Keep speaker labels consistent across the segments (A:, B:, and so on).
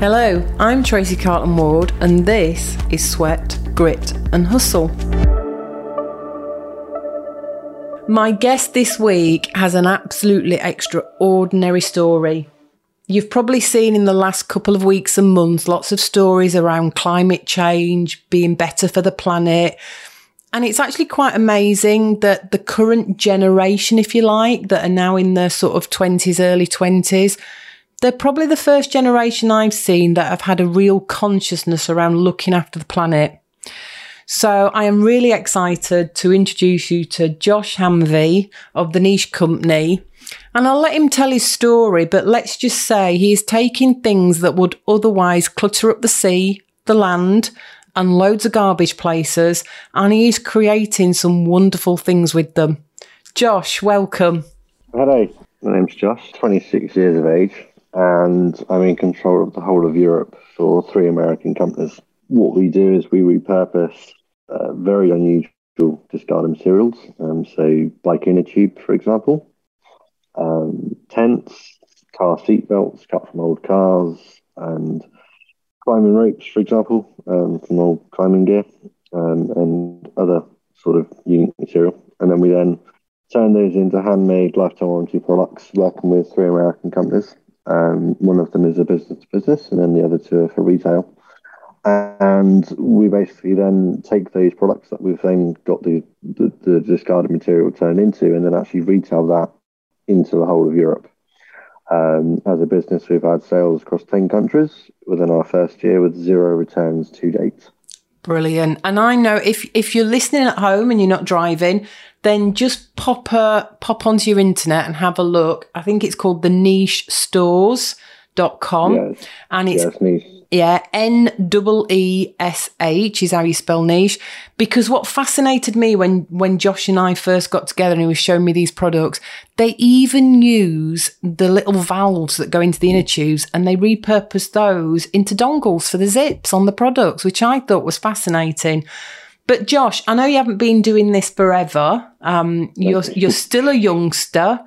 A: Hello, I'm Tracy Carlton Ward, and this is Sweat, Grit, and Hustle. My guest this week has an absolutely extraordinary story. You've probably seen in the last couple of weeks and months lots of stories around climate change, being better for the planet. And it's actually quite amazing that the current generation, if you like, that are now in their sort of 20s, early 20s, they're probably the first generation I've seen that have had a real consciousness around looking after the planet. So I am really excited to introduce you to Josh Hanvey of the Neesh Company. And I'll let him tell his story, but let's just say he is taking things that would otherwise clutter up the sea, the land, and loads of garbage places, and he is creating some wonderful things with them. Josh, welcome.
B: Hello, my name's Josh, 26 years of age and I'm in control of the whole of Europe for three American companies. What we do is we repurpose uh, very unusual discarded materials, um, so bike inner tube, for example, um, tents, car seat belts cut from old cars, and climbing ropes, for example, um, from old climbing gear, um, and other sort of unique material. And then we then turn those into handmade lifetime warranty products, working with three American companies. Um, one of them is a business to business, and then the other two are for retail. And we basically then take those products that we've then got the, the, the discarded material turned into, and then actually retail that into the whole of Europe. Um, as a business, we've had sales across 10 countries within our first year with zero returns to date.
A: Brilliant. And I know if if you're listening at home and you're not driving, then just pop a, pop onto your internet and have a look. I think it's called the Neesh stores.com
B: Yes.
A: and it's
B: Yes.
A: Yeah, N double E S H is how you spell niche. Because what fascinated me when when Josh and I first got together and he was showing me these products, they even use the little valves that go into the inner tubes and they repurpose those into dongles for the zips on the products, which I thought was fascinating. But Josh, I know you haven't been doing this forever. Um, you're you're still a youngster.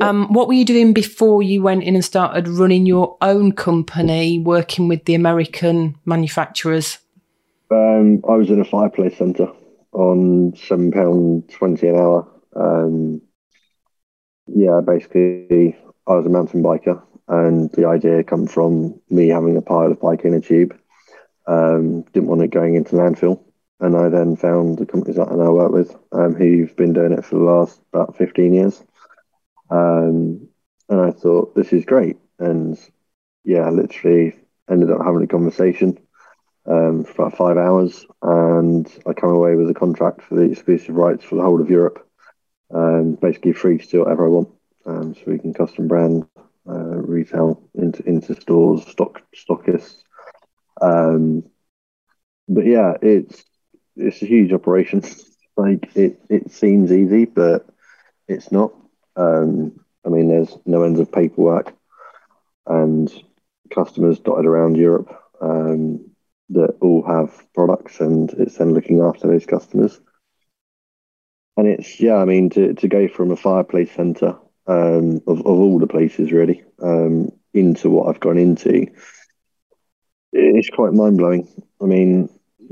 A: Um, what were you doing before you went in and started running your own company, working with the American manufacturers?
B: Um, I was in a fireplace centre on seven pound twenty an hour. Um, yeah, basically, I was a mountain biker, and the idea come from me having a pile of bike inner tube. Um, didn't want it going into landfill, and I then found the companies that I now work with, um, who've been doing it for the last about fifteen years. Um, and I thought this is great, and yeah, I literally ended up having a conversation um, for about five hours, and I come away with a contract for the exclusive rights for the whole of Europe. Um, basically, free to do whatever I want, um, so we can custom brand, uh, retail into into stores, stock stockists. Um, but yeah, it's it's a huge operation. like it, it seems easy, but it's not. Um, I mean, there's no ends of paperwork, and customers dotted around Europe um, that all have products, and it's then looking after those customers. And it's yeah, I mean, to, to go from a fireplace centre um, of of all the places really um, into what I've gone into, it's quite mind blowing. I mean,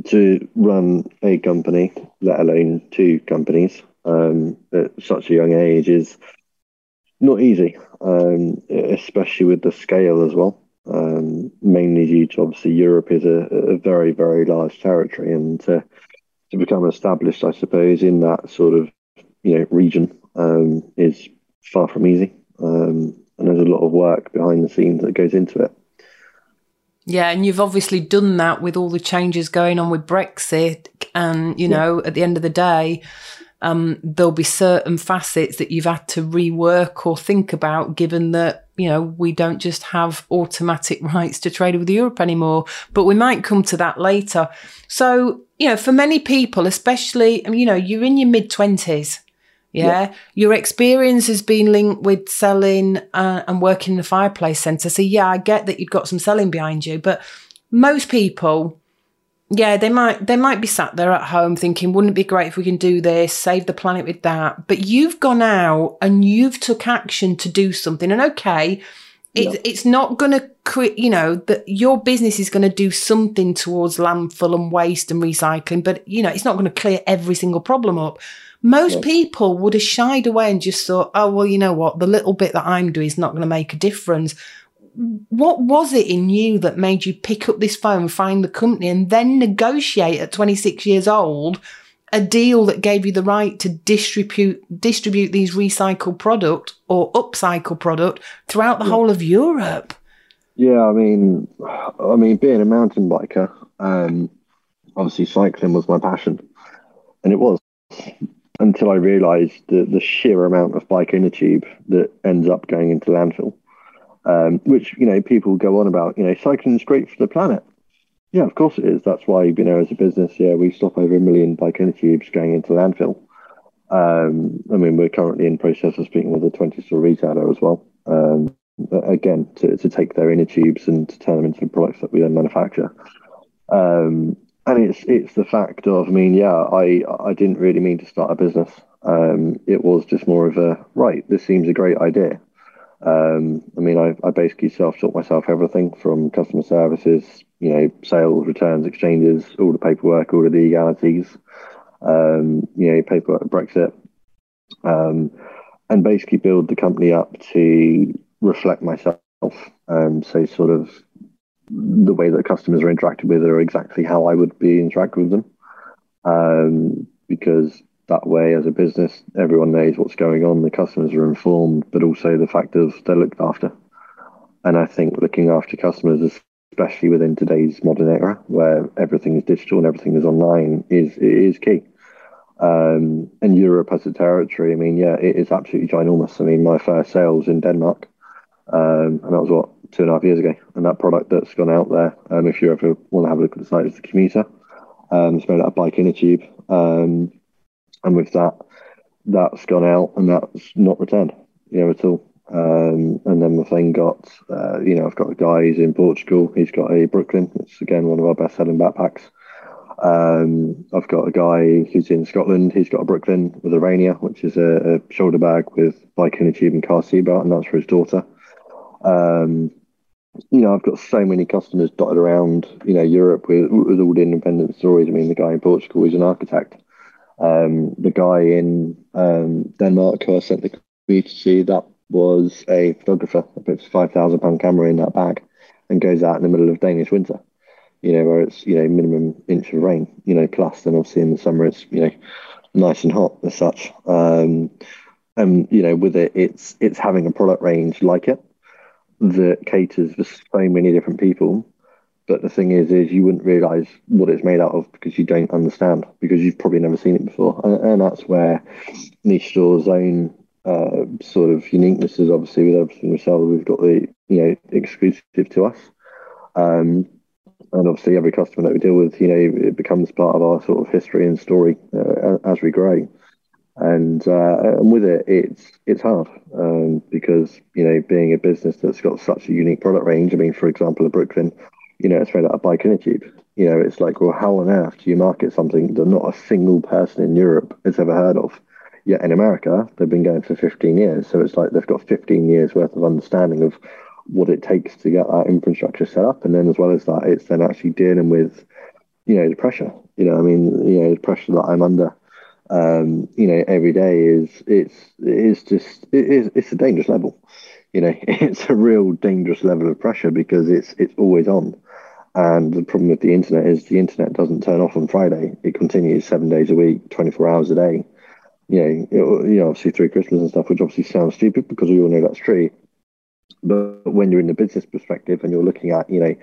B: to run a company, let alone two companies, um, at such a young age is not easy, um, especially with the scale as well. Um, mainly due to obviously Europe is a, a very, very large territory, and to, to become established, I suppose, in that sort of you know region um, is far from easy. Um, and there's a lot of work behind the scenes that goes into it.
A: Yeah, and you've obviously done that with all the changes going on with Brexit. And, you know, at the end of the day, um, there'll be certain facets that you've had to rework or think about, given that, you know, we don't just have automatic rights to trade with Europe anymore. But we might come to that later. So, you know, for many people, especially, I mean, you know, you're in your mid 20s. Yeah?
B: Yeah.
A: Your experience has been linked with selling uh, and working in the fireplace centre. So, yeah, I get that you've got some selling behind you, but most people, yeah, they might they might be sat there at home thinking, wouldn't it be great if we can do this, save the planet with that? But you've gone out and you've took action to do something. And okay, It's, yeah. it's not going to create, you know, that your business is going to do something towards landfill and waste and recycling, but, you know, it's not going to clear every single problem up. Most people would have shied away and just thought, oh, well, you know what? The little bit that I'm doing is not going to make a difference. What was it in you that made you pick up this phone, find the company, and then negotiate at 26 years old a deal that gave you the right to distribute distribute these recycled product or upcycle product throughout the yeah. whole of Europe?
B: Yeah, I mean, I mean, being a mountain biker, um, obviously cycling was my passion, and it was until I realised the the sheer amount of bike inner tube that ends up going into landfill. Um, which you know people go on about. You know, cycling is great for the planet. Yeah, of course it is. That's why you know, as a business, yeah, we stop over a million bike inner tubes going into landfill. Um, I mean, we're currently in process of speaking with a 20 store retailer as well. Um, again, to, to take their inner tubes and to turn them into the products that we then manufacture. Um, and it's it's the fact of, I mean, yeah, I I didn't really mean to start a business. Um, it was just more of a right. This seems a great idea. Um, I mean, I, I basically self-taught myself everything from customer services, you know, sales, returns, exchanges, all the paperwork, all the legalities, um, you know, paperwork, Brexit, um, and basically build the company up to reflect myself. Um, so sort of the way that customers are interacted with are exactly how I would be interacting with them. Um, because that way, as a business, everyone knows what's going on. The customers are informed, but also the fact of they're looked after. And I think looking after customers, especially within today's modern era, where everything is digital and everything is online, is is key. Um, and Europe as a territory, I mean, yeah, it is absolutely ginormous. I mean, my first sales in Denmark, um, and that was what two and a half years ago. And that product that's gone out there, um, if you ever want to have a look at the site, is the commuter. Um, it's made out of bike inner tube. Um, and with that, that's gone out and that's not returned, you know, at all. Um, and then we've then got, uh, you know, I've got a guy who's in Portugal. He's got a Brooklyn. It's again one of our best-selling backpacks. Um, I've got a guy who's in Scotland. He's got a Brooklyn with a Rainier, which is a, a shoulder bag with bike inner tube and car seat belt, and that's for his daughter. Um, you know, I've got so many customers dotted around, you know, Europe with, with all the independent stories. I mean, the guy in Portugal is an architect. Um, the guy in um, Denmark who I sent the Commuter to see, that was a photographer that puts a five thousand pound camera in that bag and goes out in the middle of Danish winter. You know, where it's you know minimum inch of rain. You know, plus then obviously in the summer it's you know nice and hot as such. Um, and you know, with it, it's it's having a product range like it that caters for so many different people but the thing is, is you wouldn't realise what it's made out of because you don't understand because you've probably never seen it before, and, and that's where Neesh Store's own uh, sort of uniqueness is obviously with everything we sell. We've got the you know exclusive to us, um, and obviously every customer that we deal with, you know, it becomes part of our sort of history and story uh, as we grow. And uh, and with it, it's it's hard um, because you know being a business that's got such a unique product range. I mean, for example, a Brooklyn you know, it's made out inner tube. You know, it's like, well, how on earth do you market something that not a single person in Europe has ever heard of? Yet in America, they've been going for 15 years. So it's like they've got 15 years worth of understanding of what it takes to get that infrastructure set up. And then as well as that, it's then actually dealing with, you know, the pressure. You know, I mean, you know, the pressure that I'm under, um, you know, every day is, it's, it's just, it is, it's a dangerous level. You know, it's a real dangerous level of pressure because it's, it's always on and the problem with the internet is the internet doesn't turn off on Friday. It continues seven days a week, 24 hours a day. You know, it, you know, obviously through Christmas and stuff, which obviously sounds stupid because we all know that's true. But when you're in the business perspective and you're looking at, you know,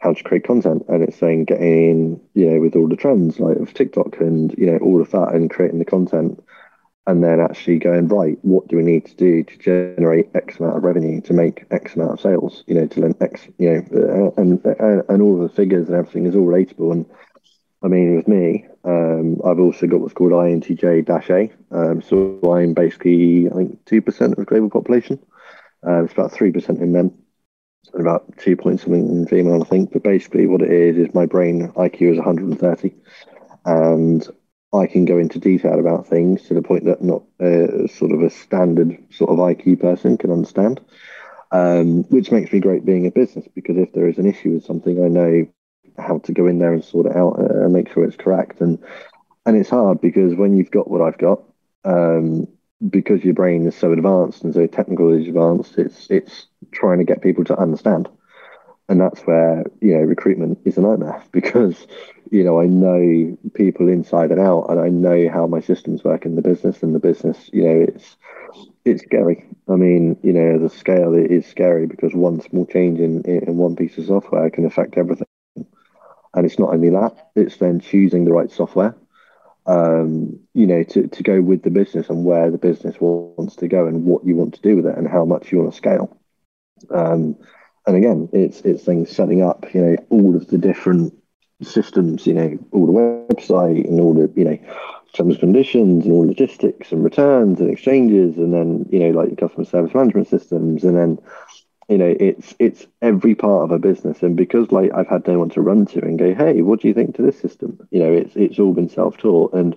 B: how to create content and it's saying getting you know, with all the trends like of TikTok and, you know, all of that and creating the content and then actually going right what do we need to do to generate x amount of revenue to make x amount of sales? You know to then x you know uh, and uh, and all of the figures and everything is all relatable. And i mean with me. Um, i've also got what's called intj-a um, so i'm basically i think 2% of the global population. Uh, it's about 3% in men and about 2 point something in female i think. But basically what it is is my brain iq is 130 and I can go into detail about things to the point that not a, sort of a standard sort of IQ person can understand. um, which makes me great being a business because if there is an issue with something, I know how to go in there and sort it out uh, and make sure it's correct. And and it's hard because when you've got what I've got, um, because your brain is so advanced and so technical is advanced, it's it's trying to get people to understand. And that's where, you know, recruitment is a nightmare because, you know, I know people inside and out and I know how my systems work in the business and the business, you know, it's it's scary. I mean, you know, the scale is scary because one small change in, in one piece of software can affect everything. And it's not only that, it's then choosing the right software um, you know, to, to go with the business and where the business wants to go and what you want to do with it and how much you want to scale. Um, and again, it's it's things setting up, you know, all of the different systems, you know, all the website and all the, you know, terms and conditions and all logistics and returns and exchanges and then, you know, like customer service management systems. And then you know it's it's every part of a business. And because like i've had no one to run to and go hey what do you think to this system? You know it's it's all been self-taught. And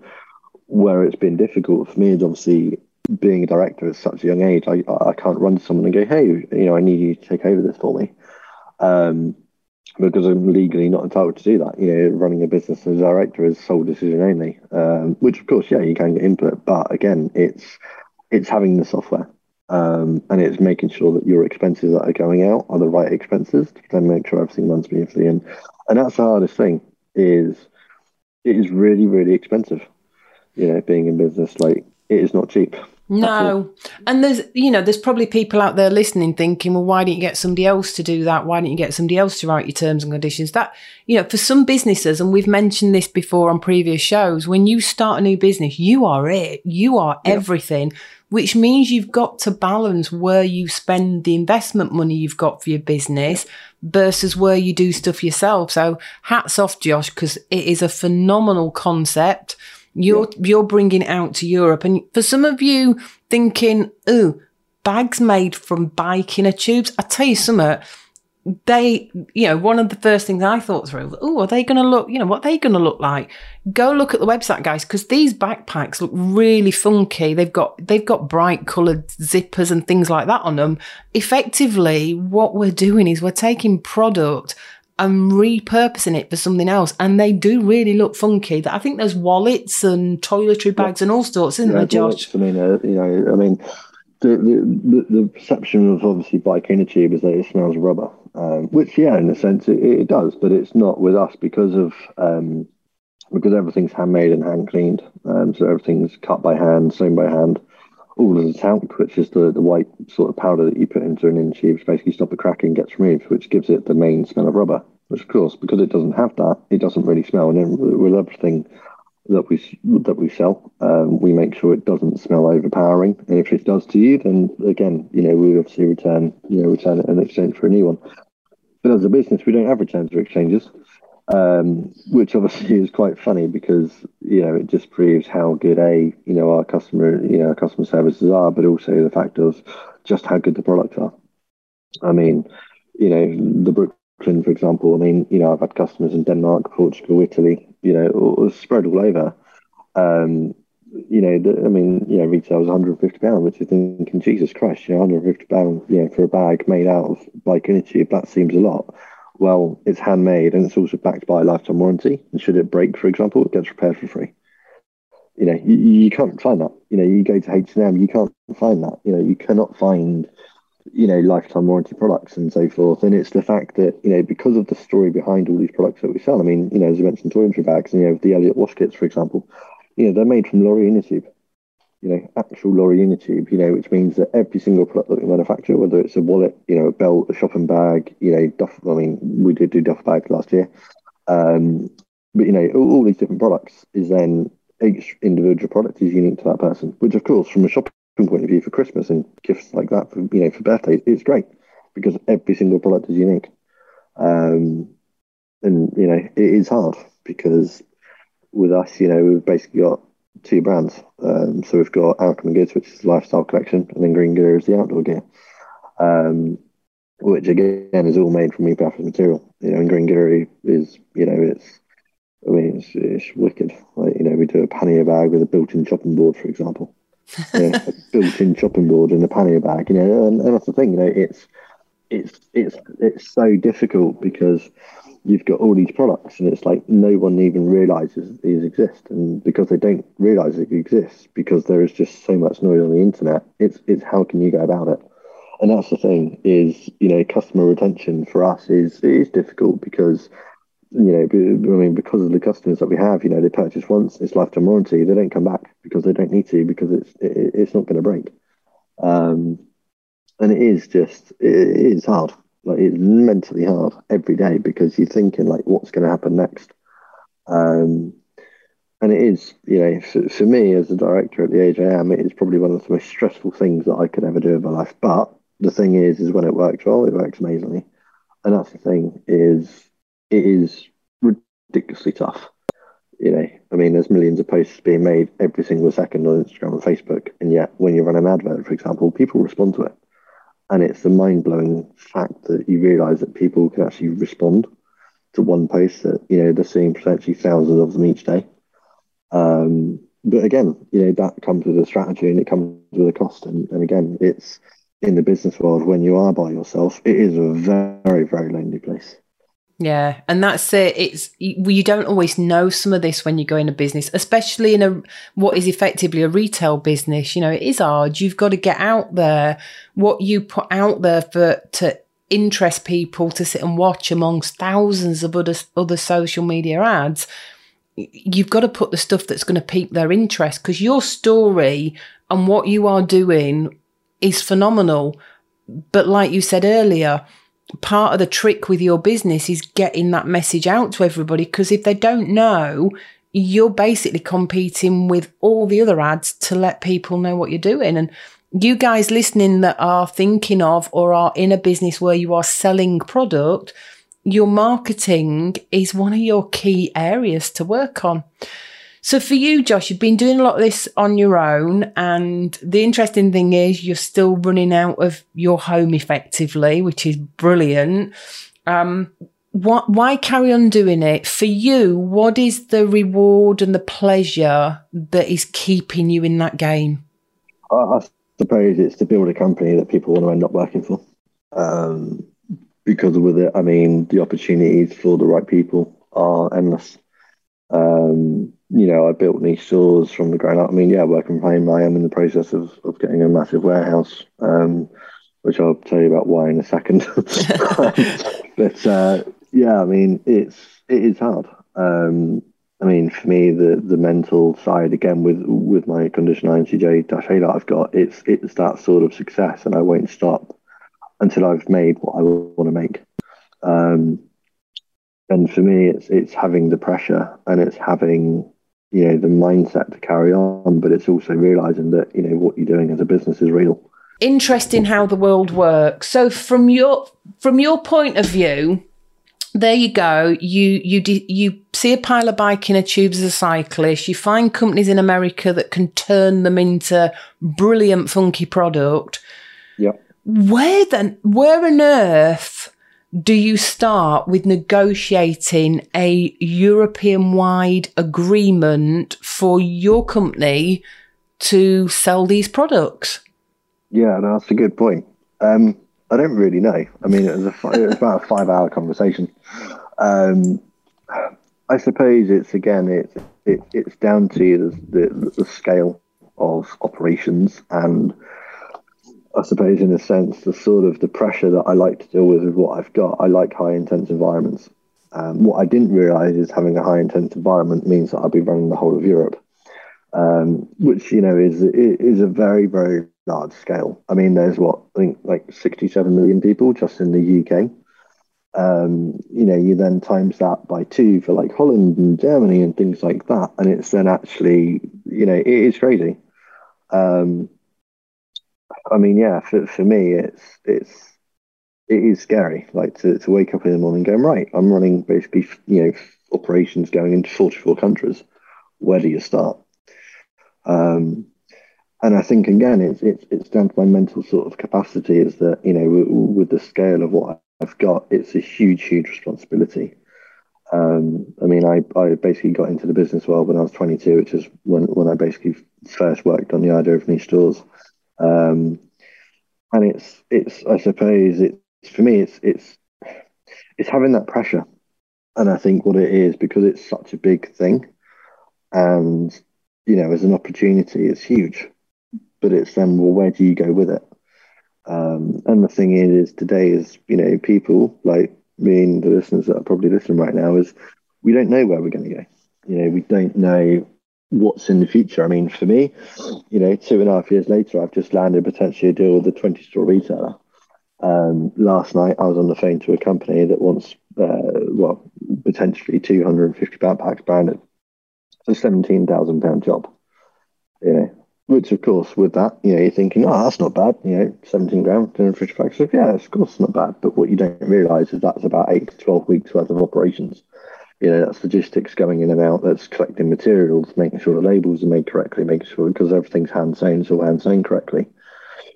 B: where it's been difficult for me is obviously being a director at such a young age i i can't run to someone and go hey you know i need you to take over this for me um because I'm legally not entitled to do that. You know, running a business as a director is sole decision only. Um, which, of course, yeah, you can get input, but again, it's it's having the software um, and it's making sure that your expenses that are going out are the right expenses to then make sure everything runs smoothly. And and that's the hardest thing is it is really really expensive. You know, being in business like it is not cheap.
A: No. And there's, you know, there's probably people out there listening thinking, well, why didn't you get somebody else to do that? Why didn't you get somebody else to write your terms and conditions? That, you know, for some businesses, and we've mentioned this before on previous shows, when you start a new business, you are it. You are yeah. everything, which means you've got to balance where you spend the investment money you've got for your business versus where you do stuff yourself. So hats off, Josh, because it is a phenomenal concept you're yeah. you're bringing out to Europe, and for some of you thinking, "Oh, bags made from bike inner tubes," I tell you something. They, you know, one of the first things I thought through, oh, are they going to look, you know, what are they going to look like? Go look at the website, guys, because these backpacks look really funky. They've got they've got bright coloured zippers and things like that on them. Effectively, what we're doing is we're taking product and repurposing it for something else. And they do really look funky. That I think there's wallets and toiletry bags and all sorts, isn't yeah, there, Josh?
B: I mean, uh, you know, I mean, the, the, the perception of obviously bike tube is that it smells rubber, um, which, yeah, in a sense it, it, does, but it's not with us because of um, because everything's handmade and hand cleaned. Um, so everything's cut by hand, sewn by hand all of the talc, which is the, the white sort of powder that you put into an inner tube to basically stop the cracking, gets removed, which gives it the main smell of rubber. Of course, because it doesn't have that, it doesn't really smell. And with everything that we that we sell, um, we make sure it doesn't smell overpowering. And if it does to you, then again, you know, we obviously return, you know, return it in exchange for a new one. But as a business, we don't have returns or exchanges um, which obviously is quite funny because you know it just proves how good a you know our customer you know our customer services are, but also the fact of just how good the products are. I mean, you know, the For example. I mean, you know, I've had customers in Denmark, Portugal, Italy. You know, all, spread all over. Um, you know, the, I mean, you know, retail was 150 pound, which is thinking, Jesus Christ, you know, 150 pound, you know, for a bag made out of tube, that seems a lot well, it's handmade and it's also backed by a lifetime warranty. And should it break, for example, it gets repaired for free. You know, you, you can't find that. You know, you go to H&M, you can't find that. You know, you cannot find, you know, lifetime warranty products and so forth. And it's the fact that, you know, because of the story behind all these products that we sell. I mean, you know, as I mentioned, toiletry bags, and, you know, the Elliott wash kits, for example, you know, they're made from Lorry Innertube you know, actual lorry inner tube, you know, which means that every single product that we manufacture, whether it's a wallet, you know, a belt, a shopping bag, you know, duff, I mean, we did do duff bags last year. Um, but, you know, all, all, these different products is then each individual product is unique to that person, which, of course, from a shopping point of view for Christmas and gifts like that, for, you know, for birthdays, it's great because every single product is unique. Um, and, you know, it is hard because with us, you know, we've basically got two brands. Um, so we've got Alchemy Goods, which is lifestyle collection, and then Green Gear is the outdoor gear, um, which again is all made from repurposed material. You know, and Green Gear is, you know, it's, I mean, it's, it's wicked. Like, you know, we do a pannier bag with a built-in chopping board, for example. A built-in chopping board and a pannier bag. You know, and, and that's the thing. You know, it's it's it's it's so difficult because you've got all these products and it's like no one even realizes these exist and because they don't realize it exists because there is just so much noise on the internet it's it's how can you go about it and that's the thing is you know customer retention for us is is difficult because you know i mean because of the customers that we have you know they purchase once it's lifetime warranty they don't come back because they don't need to because it's it, it's not going to break. Um and it is just it is hard. Like it's mentally hard every day because you're thinking like what's going to happen next? Um and it is you know for, for me as a director at the age i am it is probably one of the most stressful things that i could ever do in my life. But the thing is is when it works well it works amazingly. And that's the thing is it is ridiculously tough you know i mean there's millions of posts being made every single second on instagram and facebook and yet when you run an advert for example people respond to it and it's a mind blowing fact that you realize that people can actually respond to one post that, you know, they're seeing potentially thousands of them each day. Um, but again, you know, that comes with a strategy and it comes with a cost. And, and again, it's in the business world when you are by yourself, it is a very, very lonely place.
A: Yeah, and that's it. It's you don't always know some of this when you go in a business, especially in a what is effectively a retail business. You know, it is hard. You've got to get out there. What you put out there for to interest people to sit and watch amongst thousands of other other social media ads. You've got to put the stuff that's going to pique their interest because your story and what you are doing is phenomenal. But like you said earlier, part of the trick with your business is getting that message out to everybody because if they don't know, you're basically competing with all the other ads to let people know what you're doing. And you guys listening that are thinking of or are in a business where you are selling product, your marketing is one of your key areas to work on. So for you, Josh, you've been doing a lot of this on your own. And the interesting thing is you're still running out of your home effectively, which is brilliant. Um, why carry on doing it? For you, what is the reward and the pleasure that is keeping you in that game?
B: I suppose it's to build a company that people want to end up working for. Um, because with it, I mean, the opportunities for the right people are endless. Um, you know, I built these stores from the ground up. I mean, yeah, working from home, I am in the process of, of getting a massive warehouse, um, which I'll tell you about why in a second. but uh, yeah, I mean, it's it is hard. Um, I mean, for me, the the mental side again with with my condition INTJ dash A that I've got, it's it's that sort of success, and I won't stop until I've made what I want to make. Um, and for me, it's it's having the pressure and it's having you know the mindset to carry on but it's also realizing that you know what you're doing as a business is real.
A: Interesting how the world works. So from your from your point of view there you go. You you you see a pile of bike inner tubes as a cyclist. You find companies in america that can turn them into brilliant funky product.
B: Yeah
A: where then where on earth do you start with negotiating a European wide agreement for your company to sell these products?
B: Yeah, no, that's a good point. Um, I don't really know. I mean, it was, a, it was about a five hour conversation. Um, I suppose it's again, it's it, it's down to the, the, the scale of operations and I suppose, in a sense, the sort of the pressure that I like to deal with with what I've got. I like high intense environments. Um, what I didn't realize is having a high intense environment means that I'll be running the whole of Europe, um, which you know is is a very very large scale. I mean, there's what I think like 67 million people just in the UK. Um, you know, you then times that by two for like Holland and Germany and things like that, and it's then actually you know it is crazy. Um, I mean, yeah, for, for me, it's it's it is scary. Like to, to wake up in the morning going, right, I'm running basically, you know, operations going into 44 countries. Where do you start? Um, and I think again, it's it's it's down to my mental sort of capacity. Is that you know, with, with the scale of what I've got, it's a huge, huge responsibility. Um, I mean, I, I basically got into the business world when I was 22, which is when, when I basically first worked on the idea of new stores. Um, and it's it's I suppose it's for me it's it's it's having that pressure, and I think what it is because it's such a big thing, and you know as an opportunity it's huge, but it's then well where do you go with it? Um, and the thing is, is today is you know people like me and the listeners that are probably listening right now is we don't know where we're going to go. You know we don't know what's in the future. I mean, for me, you know, two and a half years later, I've just landed potentially a deal with a 20 store retailer. Um, last night, I was on the phone to a company that wants, uh, well, potentially 250 backpacks branded. It's a £17,000 job, you know, which of course, with that, you know, you're thinking, oh, that's not bad, you know, 17 grand, 250 packs. So, yeah, of course, not bad. But what you don't realize is that's about eight to 12 weeks worth of operations you know, that's logistics going in and out, that's collecting materials, making sure the labels are made correctly, making sure because everything's hand sewn, so hand sewn correctly,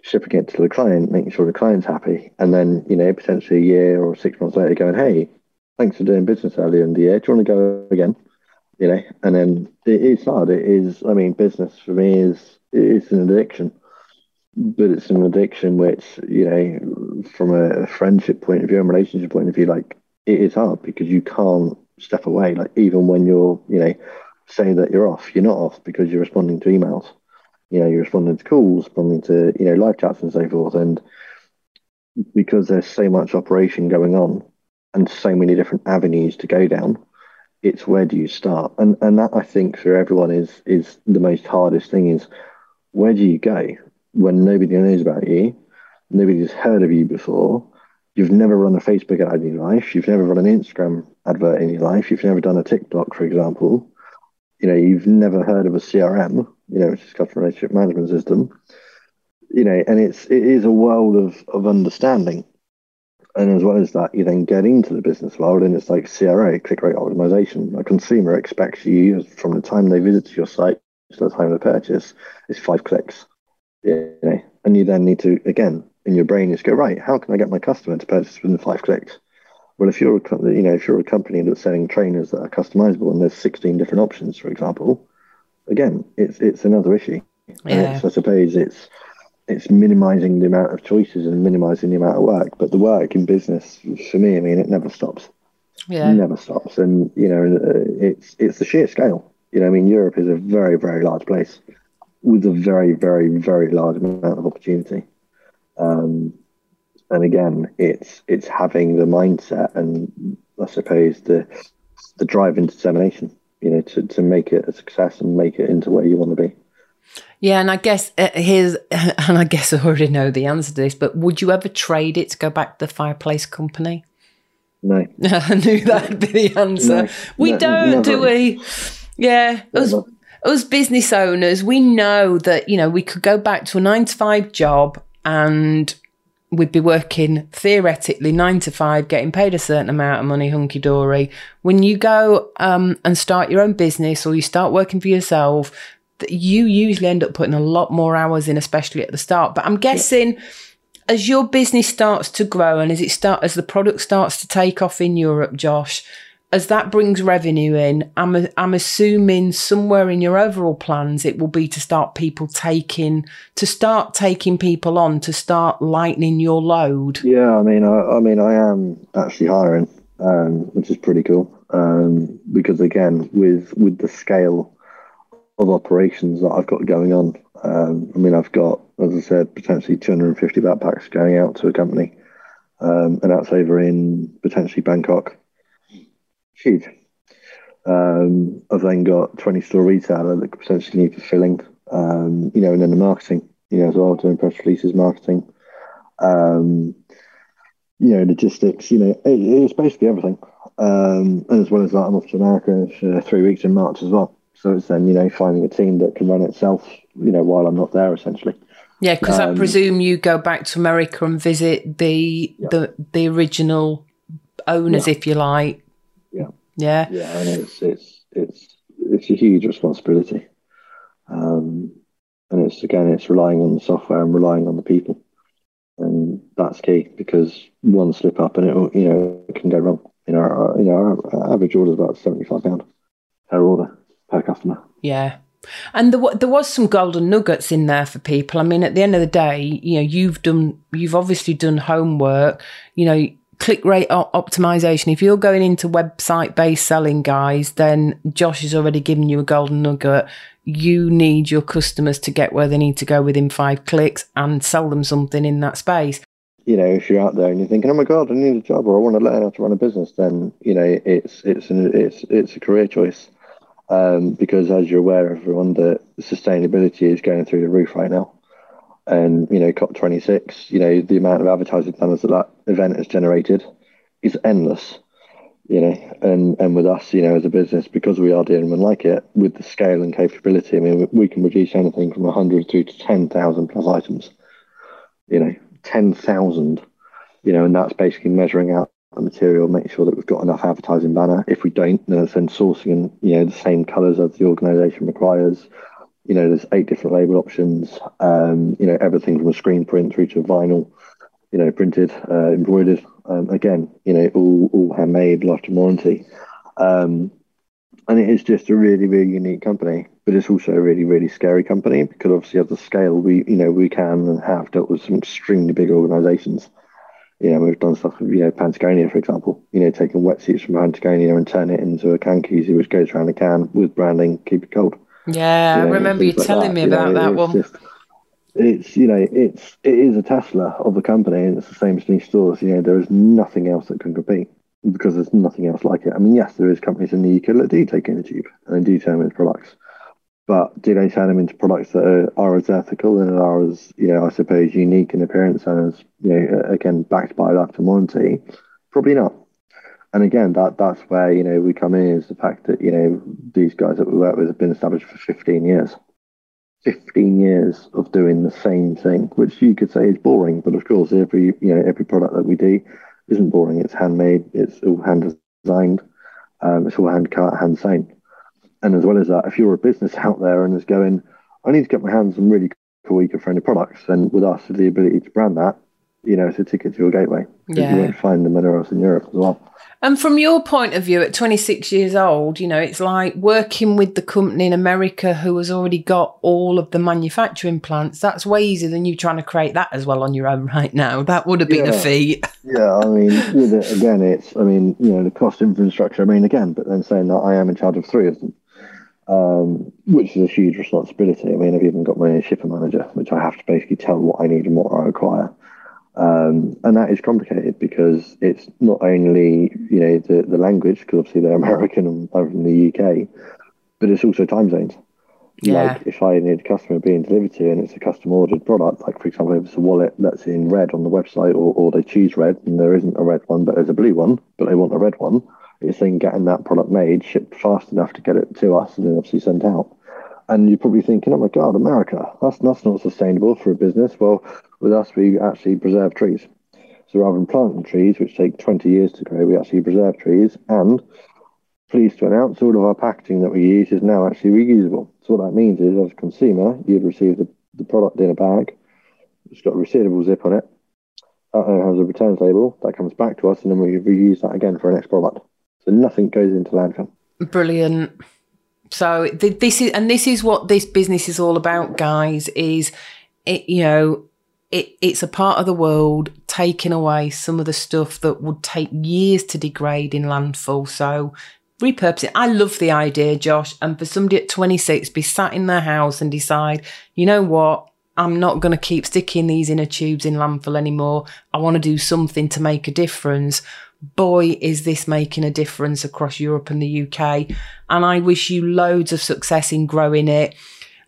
B: shipping it to the client, making sure the client's happy, and then, you know, potentially a year or six months later going, hey, thanks for doing business earlier in the year. Do you want to go again? You know, and then it is hard. It is, I mean, business for me is it's an addiction, but it's an addiction which, you know, from a friendship point of view and relationship point of view, like it is hard because you can't step away. Like even when you're, you know, say that you're off, you're not off because you're responding to emails. You know, you're responding to calls, responding to you know live chats and so forth. And because there's so much operation going on and so many different avenues to go down, it's where do you start? And and that I think for everyone is is the most hardest thing is where do you go when nobody knows about you, nobody's heard of you before, you've never run a Facebook ad in your life, you've never run an Instagram advert in your life, you've never done a TikTok, for example, you know, you've never heard of a CRM, you know, which is customer relationship management system, you know, and it's it is a world of of understanding. And as well as that, you then get into the business world, and it's like CRO, click rate optimization. A consumer expects you from the time they visit your site to the time of purchase is five clicks. You know, and you then need to again in your brain is go right. How can I get my customer to purchase within five clicks? Well, if you're a, you know if you're a company that's selling trainers that are customizable and there's 16 different options, for example, again, it's it's another issue.
A: Yeah.
B: I suppose it's it's minimizing the amount of choices and minimizing the amount of work. But the work in business, for me, I mean, it never stops.
A: Yeah.
B: It never stops, and you know, uh, it's it's the sheer scale. You know, I mean, Europe is a very very large place with a very very very large amount of opportunity. Um, and again, it's it's having the mindset and I suppose the the drive and determination, you know, to, to make it a success and make it into where you want to be.
A: Yeah, and I guess uh, here's, and I guess I already know the answer to this, but would you ever trade it to go back to the fireplace company?
B: No.
A: I knew that'd be the answer. No, we no, don't, never. do we? Yeah. Us, us business owners, we know that, you know, we could go back to a nine to five job and we'd be working theoretically nine to five, getting paid a certain amount of money, hunky dory. When you go um, and start your own business or you start working for yourself, you usually end up putting a lot more hours in, especially at the start. But I'm guessing. Yeah. As your business starts to grow and as it start as the product starts to take off in Europe, Josh, as that brings revenue in, I'm I'm assuming somewhere in your overall plans it will be to start people taking to start taking people on to start lightening your load.
B: Yeah, I mean, I, I mean, I am actually hiring, um, which is pretty cool um, because again, with with the scale of operations that I've got going on, um, I mean, I've got, as I said, potentially 250 backpacks going out to a company, um, and that's over in potentially Bangkok huge. Um, I've then got 20 store retailer that could potentially need fulfilling, um, you know, and then the marketing, you know, as well, doing press releases, marketing, um, you know, logistics, you know, it, it's basically everything. Um, and as well as that, I'm off to America for three weeks in March as well. So it's then, you know, finding a team that can run itself, you know, while I'm not there essentially.
A: Yeah, because um, I presume you go back to America and visit the yeah. the the original owners, yeah. if you like, yeah. Yeah,
B: Yeah. and it's it's it's it's a huge responsibility. Um, and it's again, it's relying on the software and relying on the people, and that's key because one slip up and it you know it can go wrong. You know, our, you know, our average order is about seventy five pound per order per customer.
A: Yeah, And there, there was some golden nuggets in there for people. I mean, at the end of the day, you know, you've done, you've obviously done homework. You know, click rate optimization. If you're going into website based selling, guys, then Josh has already given you a golden nugget. You need your customers to get where they need to go within five clicks and sell them something in that space.
B: You know, if you're out there and you're thinking, "Oh my God, I need a job," or "I want to learn how to run a business," then you know it's it's an, it's it's a career choice um, because, as you're aware, everyone, that sustainability is going through the roof right now and you know COP26, you know the amount of advertising planners that that event has generated is endless. You know, and and with us, you know, as a business, because we are doing one like it with the scale and capability, I mean, we can produce anything from 100 through to 10,000 plus items. You know, 10,000. You know, and that's basically measuring out the material, making sure that we've got enough advertising banner. If we don't, then sourcing you know the same colours as the organisation requires you know, there's eight different label options. Um, you know, everything from a screen print through to vinyl, you know, printed, uh, embroidered. Um, again, you know, all all handmade, lifetime warranty. Um, and it is just a really, really unique company, but it's also a really, really scary company because obviously at the scale we, you know, we can and have dealt with some extremely big organisations. You know, we've done stuff with, you know, Patagonia, for example, you know, taking wetsuits from Patagonia and turn it into a can koozie, which goes around the can with branding, keep it cold.
A: Yeah, you know, I remember you telling that. me about you know, that one. Just,
B: it's you know it's it is a Tesla of a company, and it's the same as these stores. You know, there is nothing else that can compete because there's nothing else like it. I mean, yes, there is companies in the UK that do take in the tube and do turn them into products, but do they turn them into products that are, are as ethical and are as you know, I suppose, unique in appearance and as you know, again backed by lifetime warranty? Probably not and again, that that's where you know we come in is the fact that you know these guys that we work with have been established for 15 years. 15 years of doing the same thing, which you could say is boring, but of course, every you know every product that we do isn't boring. It's handmade, it's all hand designed, um, it's all hand cut, hand sewn. And as well as that, if you're a business out there and is going, I need to get my hands on really cool eco-friendly products, then with us, the ability to brand that, you know, it's a ticket to your gateway. Yeah. You won't find them anywhere else in Europe as well.
A: And from your point of view, at 26 years old, you know, it's like working with the company in America who has already got all of the manufacturing plants. That's way easier than you trying to create that as well on your own right now. That would have been
B: yeah.
A: a feat.
B: yeah, I mean, with it, again, it's, I mean, you know, the cost infrastructure, I mean, again, but then saying that I am in charge of three of them, um, which is a huge responsibility. I mean, I've even got my shipper manager, which I have to basically tell what I need and what I require. Um, and that is complicated because it's not only you know the, the language because obviously they're American and I'm from the UK, but it's also time zones. Yeah. Like if I need a customer being delivered to and it's a custom ordered product, like for example, if it's a wallet that's in red on the website or, or they choose red and there isn't a red one but there's a blue one, but they want a red one, it's then getting that product made, shipped fast enough to get it to us and then obviously sent out. And you're probably thinking, oh my God, America, that's, that's not sustainable for a business. Well, with us, we actually preserve trees. So rather than planting trees, which take 20 years to grow, we actually preserve trees. And pleased to announce, all of our packaging that we use is now actually reusable. So what that means is, as a consumer, you'd receive the, the product in a bag. It's got a resealable zip on it. That has a returns label that comes back to us, and then we reuse that again for our next product. So nothing goes into landfill.
A: Brilliant. So this is, and this is what this business is all about, guys. Is it, you know, it, it's a part of the world taking away some of the stuff that would take years to degrade in landfill. So repurpose it. I love the idea, Josh. And for somebody at 26 be sat in their house and decide, you know what? I'm not going to keep sticking these inner tubes in landfill anymore. I want to do something to make a difference. Boy, is this making a difference across Europe and the UK. And I wish you loads of success in growing it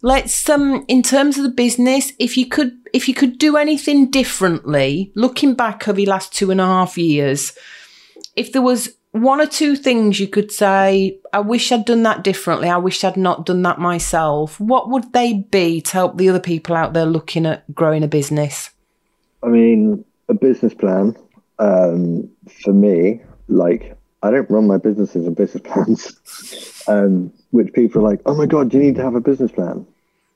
A: let's um in terms of the business if you could if you could do anything differently looking back over the last two and a half years if there was one or two things you could say i wish i'd done that differently i wish i'd not done that myself what would they be to help the other people out there looking at growing a business
B: i mean a business plan um, for me like i don't run my businesses on business plans um, which people are like, oh my God, do you need to have a business plan.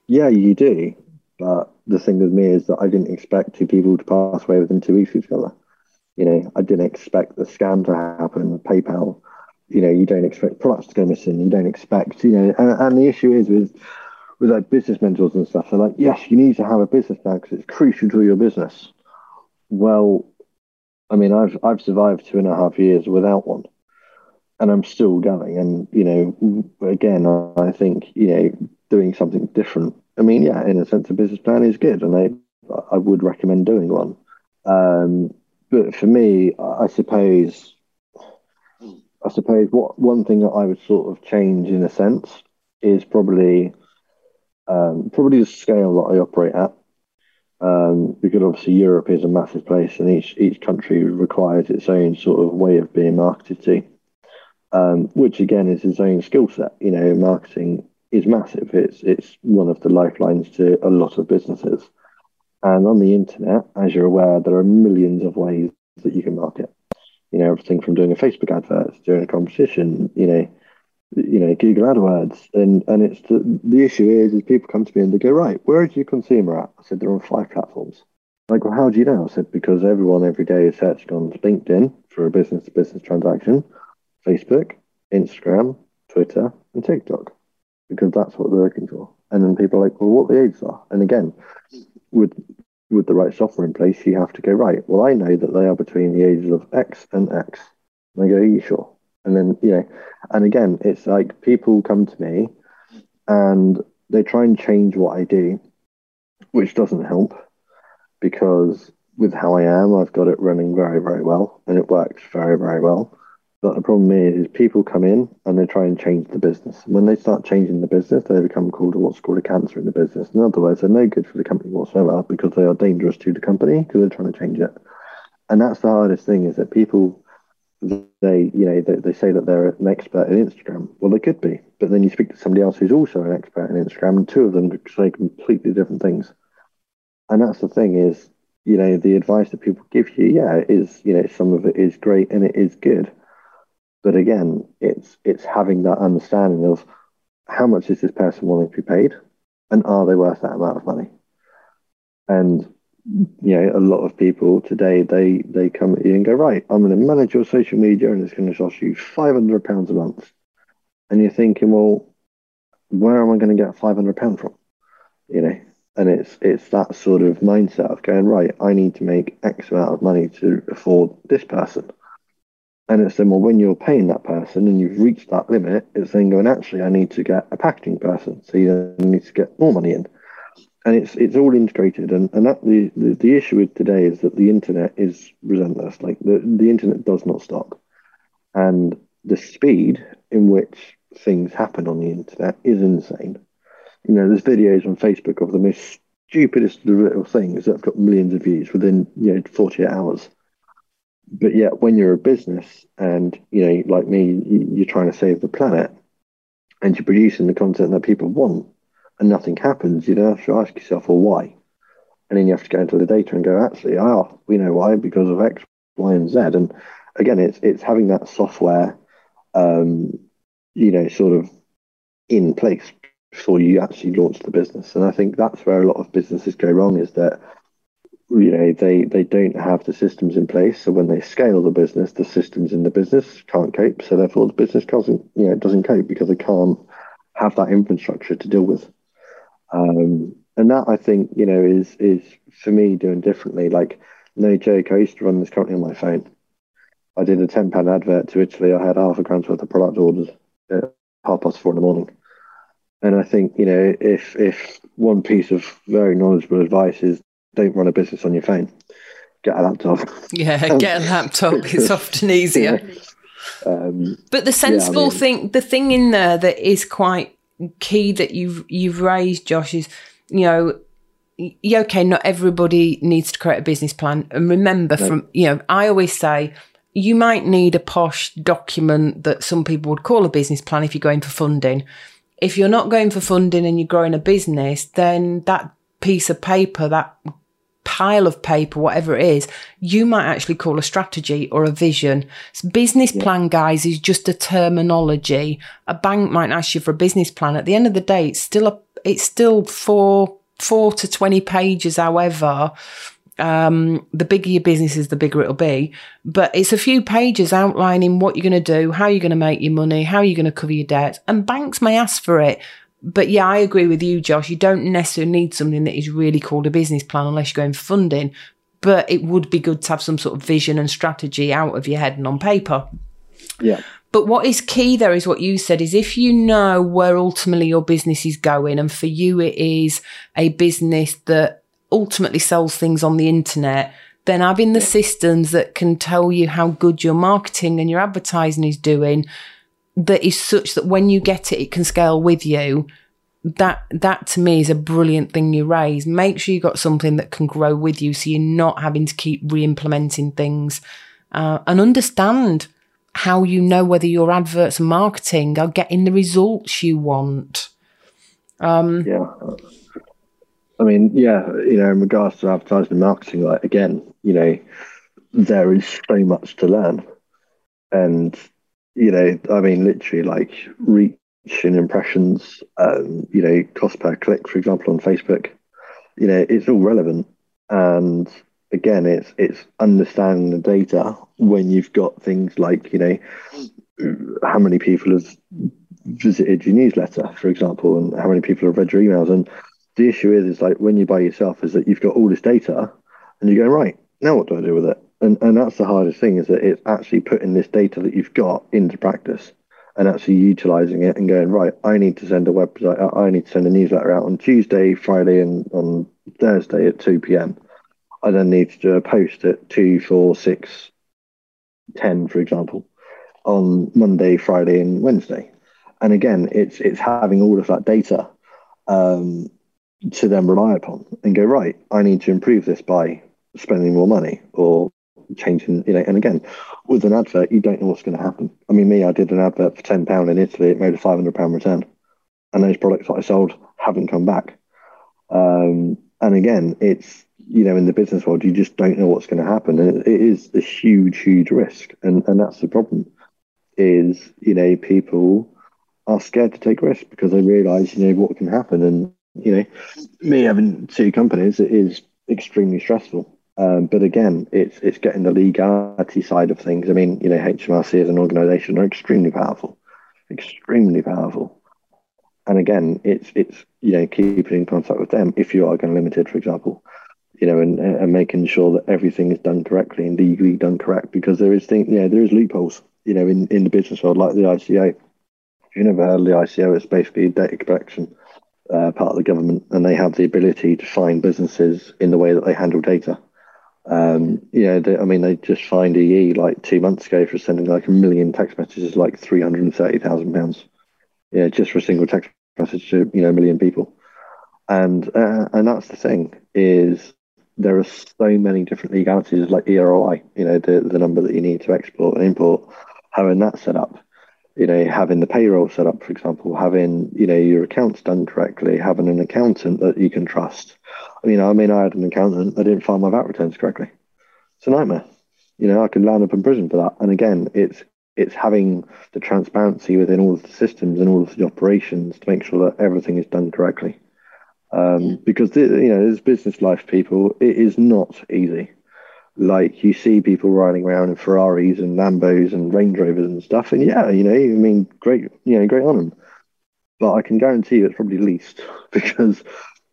B: Yeah, you do. But the thing with me is that I didn't expect two people to pass away within two weeks of each other. You know, I didn't expect the scam to happen PayPal. You know, you don't expect products to go missing. You don't expect, you know, and, and the issue is with with like business mentors and stuff, they're like, yes, you need to have a business plan because it's crucial to your business. Well, I mean, I've I've survived two and a half years without one, and I'm still going. And you know, again, I think you know, doing something different. I mean, yeah, in a sense, a business plan is good, and I I would recommend doing one. Um, but for me, I suppose, I suppose what one thing that I would sort of change in a sense is probably um, probably the scale that I operate at. Um, because obviously Europe is a massive place, and each each country requires its own sort of way of being marketed to, um, which again is its own skill set. You know, marketing is massive. It's it's one of the lifelines to a lot of businesses. And on the internet, as you're aware, there are millions of ways that you can market. You know, everything from doing a Facebook advert, doing a competition, you know, you know, Google AdWords. And and it's the, the issue is is people come to me and they go, right, where is your consumer at? I said, they're on five platforms. Like, well, how do you know? I said, because everyone every day is searching on LinkedIn for a business to business transaction, Facebook, Instagram, Twitter, and TikTok, because that's what they're looking for. And then people are like, well, what the ages are. And again, with with the right software in place, you have to go right. Well, I know that they are between the ages of X and X. And I go, are you sure? And then you know, and again, it's like people come to me and they try and change what I do, which doesn't help because with how I am, I've got it running very, very well and it works very, very well. But the problem is, is people come in and they try and change the business. When they start changing the business, they become called what's called a cancer in the business. In other words, they're no good for the company whatsoever because they are dangerous to the company because they're trying to change it. And that's the hardest thing is that people, they, you know, they, they say that they're an expert in Instagram. Well, they could be, but then you speak to somebody else who's also an expert in Instagram, and two of them say completely different things. And that's the thing is, you know, the advice that people give you, yeah, is, you know, some of it is great and it is good but again, it's it's having that understanding of how much is this person willing to be paid, and are they worth that amount of money? And you know, a lot of people today they they come at you and go, right, I'm going to manage your social media, and it's going to cost you five hundred pounds a month. And you're thinking, well, where am I going to get five hundred pounds from? You know, and it's it's that sort of mindset of going right. I need to make X amount of money to afford this person and it's then, well, when you're paying that person and you've reached that limit, it's then going, actually, I need to get a packaging person. So you need to get more money in. And it's it's all integrated. And, and that the, the, the issue with today is that the internet is relentless. Like the, the internet does not stop. And the speed in which things happen on the internet is insane. You know, there's videos on Facebook of the most stupidest little things that have got millions of views within, you know, 48 hours but yet when you're a business and you know like me you're trying to save the planet and you're producing the content that people want and nothing happens you then have to ask yourself well why? And then you have to go into the data and go actually oh we know why because of x y and z. And again it's it's having that software um you know sort of in place before you actually launch the business. And i think that's where a lot of businesses go wrong is that you know they they don't have the systems in place. So when they scale the business the systems in the business can't cope. So therefore the business doesn't you know doesn't cope because they can't have that infrastructure to deal with. Um, and that i think you know is is for me doing differently. Like no joke i used to run this company on my phone. I did a 10 pound advert to italy. I had half a grand's worth of product orders at half past four in the morning. And i think you know if if one piece of very knowledgeable advice is don't run a business on your phone. Get a laptop.
A: Yeah, get a laptop. it's often easier.
B: Yeah. Um,
A: but the sensible yeah, I mean, thing, the thing in there that is quite key that you've you've raised, Josh, is you know, okay, not everybody needs to create a business plan. And remember, no. from you know, I always say you might need a posh document that some people would call a business plan if you're going for funding. If you're not going for funding and you're growing a business, then that piece of paper, that pile of paper, whatever it is, you might actually call a strategy or a vision. So business yeah. plan, guys, is just a terminology. A bank might ask you for a business plan. At the end of the day, it's still a, it's still four, four to 20 pages. However, um, the bigger your business is, the bigger it'll be. But it's a few pages outlining what you're going to do, how you're going to make your money, how you're going to cover your debt. And banks may ask for it but yeah, I agree with you, Josh. You don't necessarily need something that is really called a business plan unless you're going for funding. But it would be good to have some sort of vision and strategy out of your head and on paper.
B: Yeah.
A: But what is key there is what you said is if you know where ultimately your business is going, and for you it is a business that ultimately sells things on the internet, then having the systems that can tell you how good your marketing and your advertising is doing, that is such that when you get it, it can scale with you. That that to me is a brilliant thing you raise. Make sure you got something that can grow with you, so you're not having to keep re-implementing things, uh, and understand how you know whether your adverts and marketing are getting the results you want. Um,
B: yeah. I mean, yeah, you know, in regards to advertising and marketing, like again, you know, there is so much to learn. And, you know, I mean, literally like reach and impressions, um, you know, cost per click, for example, on Facebook, you know, it's all relevant. And again, it's it's understanding the data when you've got things like, you know, how many people have visited your newsletter, for example, and how many people have read your emails. And the issue is, is like when you buy yourself, is that you've got all this data, and you go right now, what do I do with it? And and that's the hardest thing is that it's actually putting this data that you've got into practice and actually utilizing it and going right. I need to send a website. I need to send a newsletter out on Tuesday, Friday, and on Thursday at two p.m. I then need to do a post at two, four, six, ten, for example, on Monday, Friday, and Wednesday. And again, it's it's having all of that data um, to then rely upon and go right. I need to improve this by spending more money or changing. You know, and again, with an advert, you don't know what's going to happen. I mean, me, I did an advert for ten pound in Italy. It made a five hundred pound return, and those products that I sold haven't come back. Um, and again, it's you know in the business world, you just don't know what's going to happen, and it is a huge, huge risk, and and that's the problem. Is you know people are scared to take risks because they realise you know what can happen, and you know me having two companies it is extremely stressful. Um, but again, it's it's getting the legality side of things. I mean, you know, HMRC as an organisation are extremely powerful, extremely powerful and again, it's it's you know keeping in contact with them if you are going limited, for example, you know, and and making sure that everything is done correctly and legally done correct because there is thing yeah there is loopholes you know in in the business world like the ICO. If you never heard of the ICO, it's basically data collection uh, part of the government, and they have the ability to find businesses in the way that they handle data. Um, know, they, I mean, they just fined EE like two months ago for sending like a million text messages, like three hundred and thirty thousand pounds. Yeah, just for a single text message to you know a million people, and uh, and that's the thing is there are so many different legalities like EROI, you know the the number that you need to export and import, having that set up, you know having the payroll set up, for example, having you know your accounts done correctly, having an accountant that you can trust. I mean, I mean, I had an accountant that didn't file my VAT returns correctly. It's a nightmare. You know, I could land up in prison for that. And again, it's it's having the transparency within all of the systems and all of the operations to make sure that everything is done correctly. Um, because you know, as business life people, it is not easy. Like you see people riding around in Ferraris and Lambos and Range Rovers and stuff, and yeah, you know, I mean, great, you know, great on them. But I can guarantee you, it's probably least because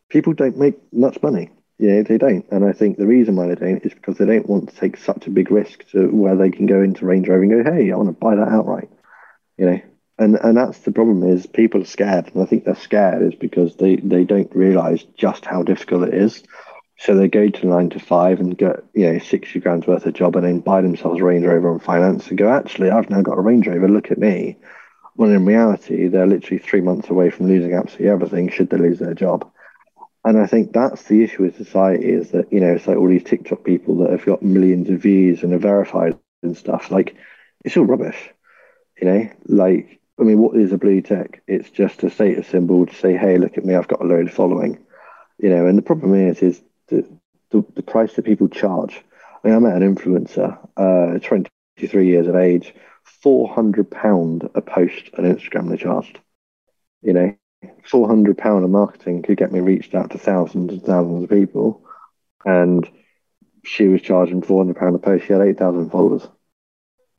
B: people don't make much money. Yeah, they don't. And I think the reason why they don't is because they don't want to take such a big risk to where they can go into Range Rover and go, hey, I want to buy that outright. You know, and and that's the problem is people are scared. And I think they're scared is because they, they don't realize just how difficult it is. So they go to nine to five and get, you know, 60 grand's worth of job and then buy themselves a Range Rover on finance and go, actually, I've now got a Range Rover. Look at me. When in reality, they're literally three months away from losing absolutely everything should they lose their job. And I think that's the issue with society is that, you know, it's like all these TikTok people that have got millions of views and are verified and stuff. Like, it's all rubbish, you know? Like, I mean, what is a blue tick? It's just a status symbol to say, hey, look at me, I've got a load of following, you know? And the problem is, is the, the, the price that people charge. I mean, I met an influencer, uh, 23 years of age, £400 a post on Instagram they charged, you know? Four hundred pound of marketing could get me reached out to thousands and thousands of people, and she was charging four hundred pound a post. She had eight thousand followers.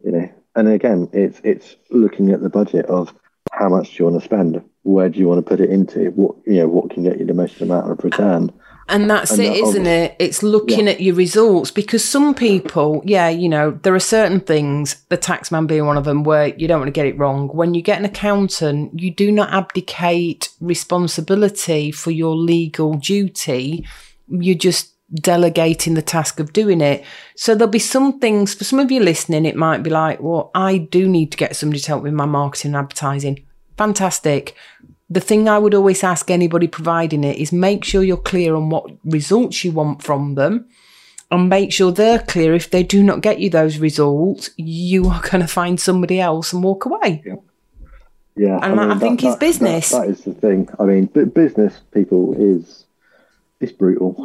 B: You know, and again, it's it's looking at the budget of how much do you want to spend. where do you want to put it into? What you know, what can get you the most amount of return?
A: And that's and it, isn't it? It's looking yeah. at your results because some people, yeah, you know, there are certain things, the taxman being one of them, where you don't want to get it wrong. When you get an accountant, you do not abdicate responsibility for your legal duty. You're just delegating the task of doing it. So there'll be some things for some of you listening, it might be like, well, I do need to get somebody to help with my marketing and advertising. Fantastic the thing I would always ask anybody providing it is make sure you're clear on what results you want from them and make sure they're clear. If they do not get you those results, you are going to find somebody else and walk away.
B: Yeah. Yeah,
A: and I, mean, I think that, it's business.
B: That, that is the thing. I mean, business people is it's brutal.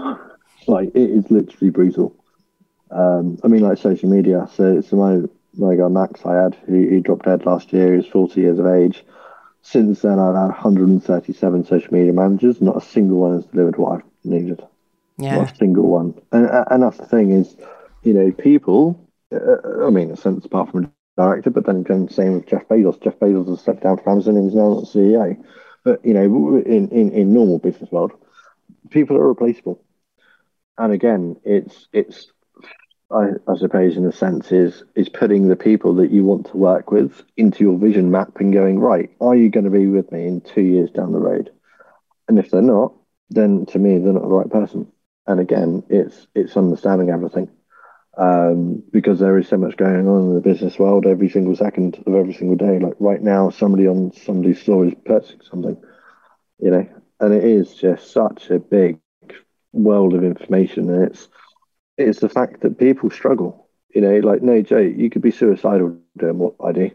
B: like it is literally brutal. Um, I mean, like social media. So, so my my guy Max I had, who he dropped dead last year. He's forty years of age since then, I've had 137 social media managers. Not a single one has delivered what I've needed.
A: Yeah.
B: Not a single one. And, and that's the thing is, you know, people, uh, I mean, a sense apart from a director, but then again, same with Jeff Bezos. Jeff Bezos has stepped down from Amazon and he's now not CEO. But, you know, in, in, in normal business world, people are replaceable. And again, it's it's I, I, suppose, in a sense, is is putting the people that you want to work with into your vision map and going right. Are you going to be with me in two years down the road? And if they're not, then to me, they're not the right person. And again, it's it's understanding everything um, because there is so much going on in the business world every single second of every single day. Like right now, somebody on somebody's store is purchasing something, you know, and it is just such a big world of information, and it's it's the fact that people struggle. You know, like no Jay, you could be suicidal doing what I do.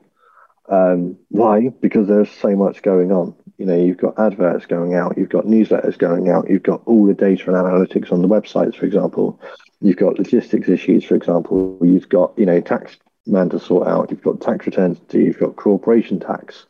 B: Um, why? Because there's so much going on. You know, you've got adverts going out, you've got newsletters going out, you've got all the data and analytics on the websites, for example. You've got logistics issues, for example. You've got, you know, tax man to sort out. You've got tax returns to do. You've got corporation tax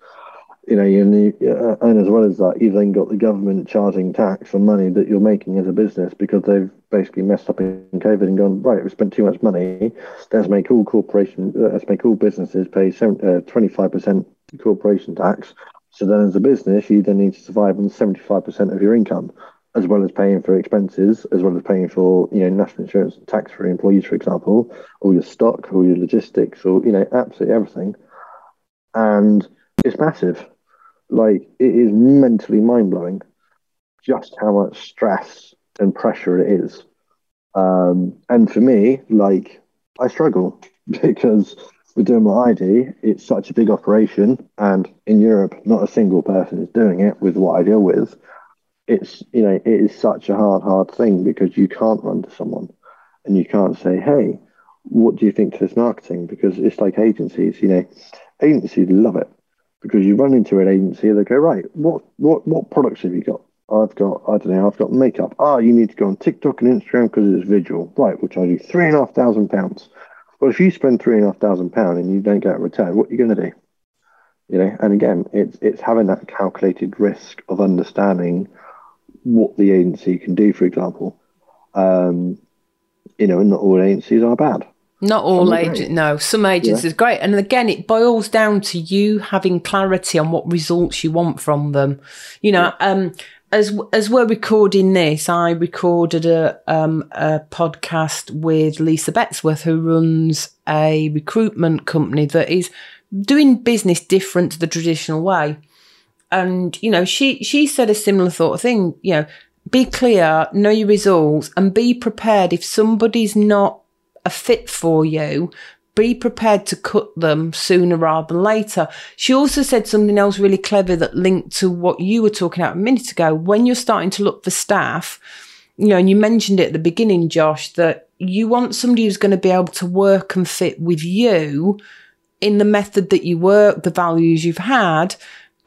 B: you know, you, uh, and as well as that, you've then got the government charging tax on money that you're making as a business because they've basically messed up in COVID and gone right. We spent too much money. Let's make all corporations, uh, let's make all businesses pay uh, twenty five percent corporation tax. So then, as a business, you then need to survive on seventy five percent of your income, as well as paying for expenses, as well as paying for you know national insurance tax for employees, for example, all your stock, all your logistics, or you know absolutely everything, and it's massive like it is mentally mind blowing just how much stress and pressure it is. Um, and for me, like I struggle because we're doing what I do. It's such a big operation, and in Europe, not a single person is doing it with what I deal with. It's you know it is such a hard, hard thing because you can't run to someone, and you can't say, "Hey, what do you think to this marketing?" Because it's like agencies. You know, agencies love it because you run into an agency, they go, right, what what what products have you got? I've got, I don't know, I've got makeup. Ah, you need to go on TikTok and Instagram because it's visual. Right, which I do three and a half thousand pounds. Well, if you spend three and a half thousand pounds and you don't get a return, what are you going to do? You know, and again, it's it's having that calculated risk of understanding what the agency can do, for example. Um, you know, and not all agencies are bad.
A: Not all agents, no. Some agents yeah. is great, and again, it boils down to you having clarity on what results you want from them. You know, yeah. um, as as we're recording this, I recorded a um, a podcast with Lisa Bettesworth, who runs a recruitment company that is doing business different to the traditional way. And you know, she she said a similar sort of thing. You know, be clear, know your results, and be prepared if somebody's not a fit for you, be prepared to cut them sooner rather than later. She also said something else really clever that linked to what you were talking about a minute ago. When you're starting to look for staff, you know, and you mentioned it at the beginning, Josh, that you want somebody who's going to be able to work and fit with you in the method that you work, the values you've had,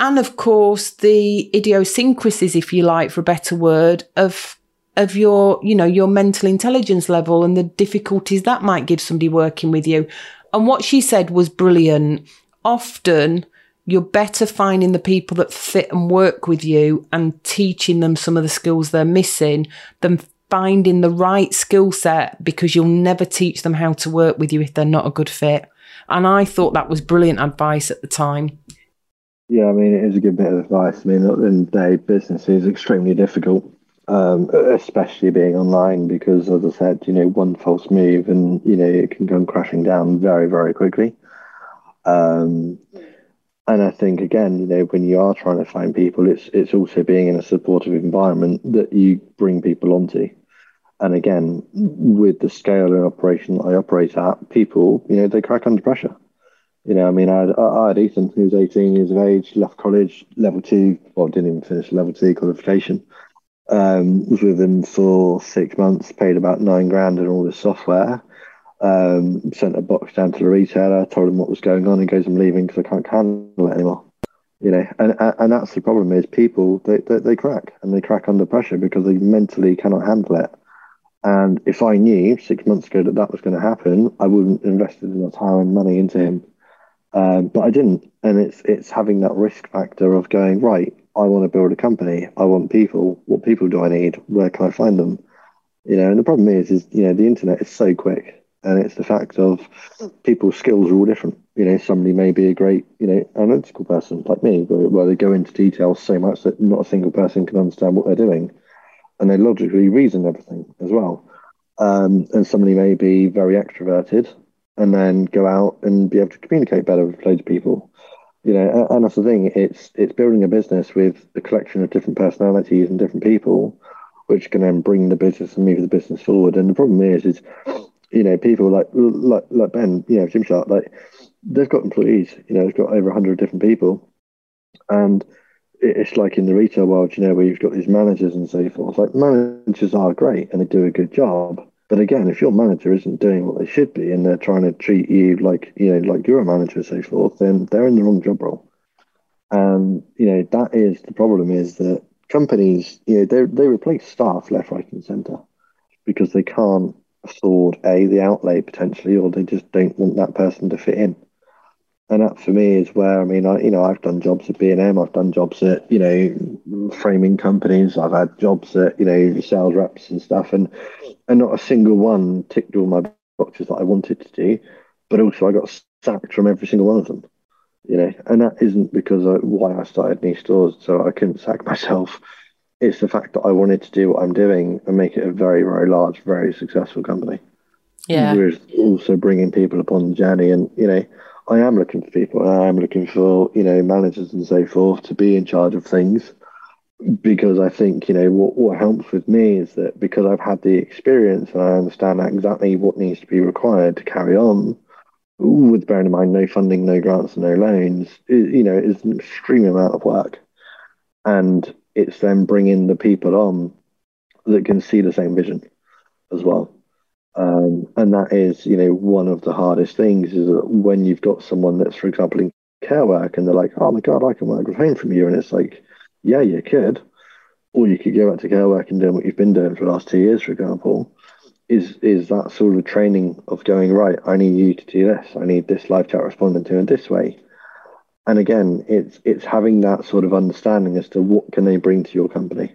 A: and of course the idiosyncrasies, if you like, for a better word, of of your, you know, your mental intelligence level and the difficulties that might give somebody working with you. And what she said was brilliant. Often you're better finding the people that fit and work with you and teaching them some of the skills they're missing than finding the right skill set because you'll never teach them how to work with you if they're not a good fit. And I thought that was brilliant advice at the time.
B: Yeah, I mean, it is a good bit of advice. I mean, at the end of the day, business is extremely difficult, um, especially being online, because as I said, you know, one false move and, you know, it can come crashing down very, very quickly. Um, and I think, again, you know, when you are trying to find people, it's it's also being in a supportive environment that you bring people onto. And again, with the scale and operation I operate at, people, you know, they crack under pressure. You know, I mean, I had, I had Ethan, who was 18 years of age, left college, level two, well, didn't even finish level two qualification. Um, was with him for six months, paid about nine grand and all the software. Um, sent a box down to the retailer, told him what was going on. He goes, I'm leaving because I can't handle it anymore. You know, and and that's the problem is people they, they, they crack and they crack under pressure because they mentally cannot handle it. And if I knew six months ago that that was going to happen, I wouldn't invested enough time and money into him um, but I didn't, and it's it's having that risk factor of going right. I want to build a company. I want people. What people do I need? Where can I find them? You know, and the problem is, is you know, the internet is so quick, and it's the fact of people's skills are all different. You know, somebody may be a great, you know, analytical person like me, where, where they go into details so much that not a single person can understand what they're doing, and they logically reason everything as well. Um, and somebody may be very extroverted and then go out and be able to communicate better with loads of people. You know, and that's the thing. It's it's building a business with a collection of different personalities and different people, which can then bring the business and move the business forward. And the problem is, is you know, people like like like Ben, you know, Gymshark, like they've got employees. You know, they've got over hundred different people, and it's like in the retail world, you know, where you've got these managers and so forth. Like managers are great and they do a good job, but again, if your manager isn't doing what they should be and they're trying to treat you like, you know, like you're a manager, so forth, then they're in the wrong job role. And, you know, that is the problem is that companies, you know, they, they replace staff left, right, and centre because they can't afford A, the outlay potentially, or they just don't want that person to fit in and that for me is where I mean, I you know, I've done jobs at B and M, I've done jobs at you know framing companies, I've had jobs at you know sales reps and stuff, and and not a single one ticked all my boxes that I wanted to do, but also I got sacked from every single one of them, you know, and that isn't because of why I started new Stores, so I couldn't sack myself. It's the fact that I wanted to do what I'm doing and make it a very, very large, very successful company.
A: Yeah.
B: We're also bringing people upon the journey, and you know I am looking for people. I am looking for you know managers and so forth to be in charge of things because I think you know what what helps with me is that because I've had the experience and I understand exactly what needs to be required to carry on. With bearing in mind no funding, no grants, and no loans, it, you know, it's an extreme amount of work, and it's then bringing the people on that can see the same vision as well. Um, and that is, you know, one of the hardest things is that when you've got someone that's, for example, in care work and they're like, oh my God, I can work with home from you. And it's like, yeah, you could. Or you could go back to care work and do what you've been doing for the last two years, for example. Is is that sort of training of going, right, I need you to do this. I need this live chat respondent to it this way. And again, it's it's having that sort of understanding as to what can they bring to your company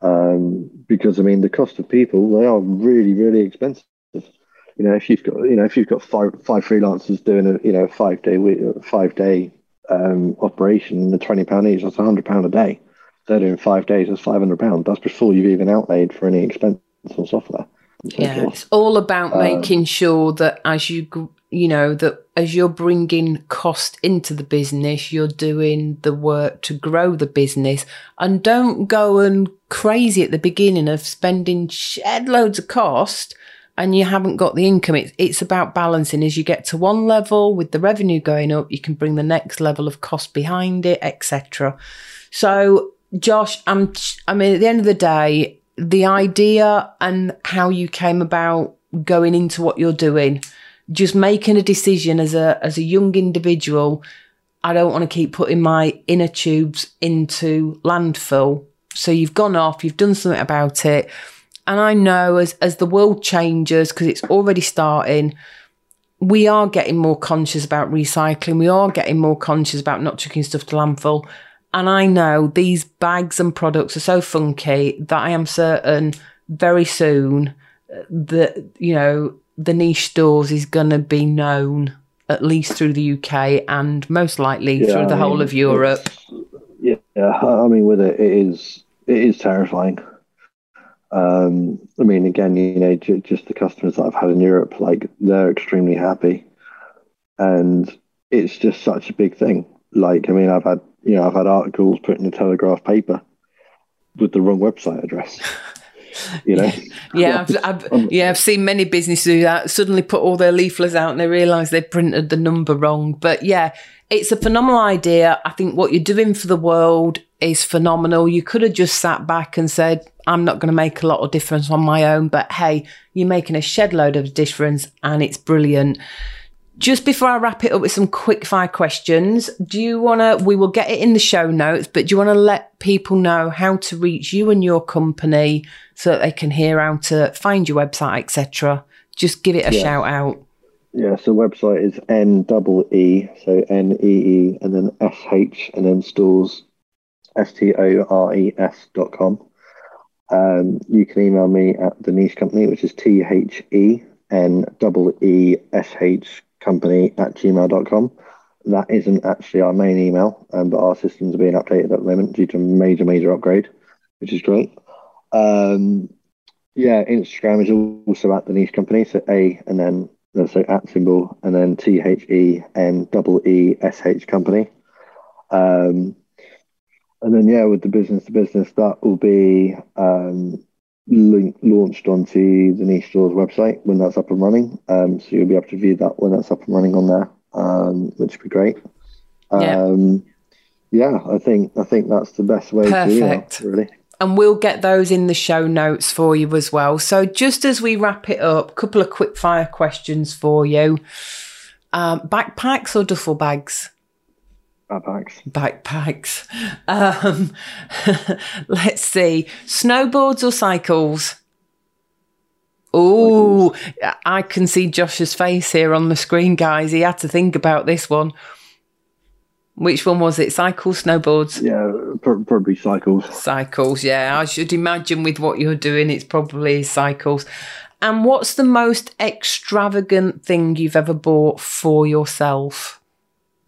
B: um, because I mean the cost of people they are really really expensive. You know, if you've got you know if you've got five five freelancers doing a you know five day week five day um, operation, the twenty pound each, that's hundred pound a day. They're doing five days, that's five hundred pound. That's before you've even outlaid for any expense on software.
A: So yeah, forth. it's all about um, making sure that as you you know that as you're bringing cost into the business you're doing the work to grow the business and don't go and crazy at the beginning of spending shed loads of cost and you haven't got the income. It's, it's about balancing. As you get to one level with the revenue going up you can bring the next level of cost behind it etc so josh i'm i mean at the end of the day the idea and how you came about going into what you're doing just making a decision as a as a young individual i don't want to keep putting my inner tubes into landfill. So you've gone off you've done something about it and i know as as the world changes because it's already starting we are getting more conscious about recycling we are getting more conscious about not chucking stuff to landfill and i know these bags and products are so funky that i am certain very soon uh, that you know the Neesh stores is going to be known at least through the UK and most likely yeah, through the I whole mean, of Europe.
B: Yeah, I mean, with it, it is it is terrifying. Um, I mean, again, you know, just the customers that I've had in Europe, like they're extremely happy, and it's just such a big thing. Like, I mean, I've had you know, I've had articles put in the Telegraph paper with the wrong website address. you know,
A: yeah, I've, I've, yeah, I've seen many businesses do that. Suddenly put all their leaflets out and they realise they printed the number wrong. But yeah, it's a phenomenal idea. I think what you're doing for the world is phenomenal. You could have just sat back and said, I'm not going to make a lot of difference on my own, but hey, you're making a shed load of difference and it's brilliant. Just before I wrap it up with some quick fire questions, do you want to? We will get it in the show notes, but do you want to let people know how to reach you and your company so that they can hear how to find your website, etc.? Just give it a yeah. shout out.
B: Yeah, so website is N double E, so N E E, and then S H, and then stores S T O R E S dot com. Um, you can email me at the Neesh company, which is T H E N double E S H company at gmail.com. That isn't actually our main email, um, but our systems are being updated at the moment due to a major, major upgrade, which is great. Um, yeah, Instagram is also at the Neesh company, so A and then so at symbol and then T H E N double E S H company. Um, and then yeah, with the business to business, that will be um, link, launched onto the Neesh stores website when that's up and running. Um, so you'll be able to view that when that's up and running on there, um, which would be great. Um, yeah. yeah, I think I think that's the best way Perfect. to do it, really.
A: And we'll get those in the show notes for you as well. So just as we wrap it up, a couple of quick fire questions for you. Um, backpacks or duffel bags?
B: Backpacks.
A: Backpacks. Um, let's see. Snowboards or cycles? Oh, I can see Josh's face here on the screen, guys. He had to think about this one. Which one was it? Cycles, snowboards?
B: Yeah, probably cycles.
A: Cycles, yeah. I should imagine with what you're doing, it's probably cycles. And what's the most extravagant thing you've ever bought for yourself?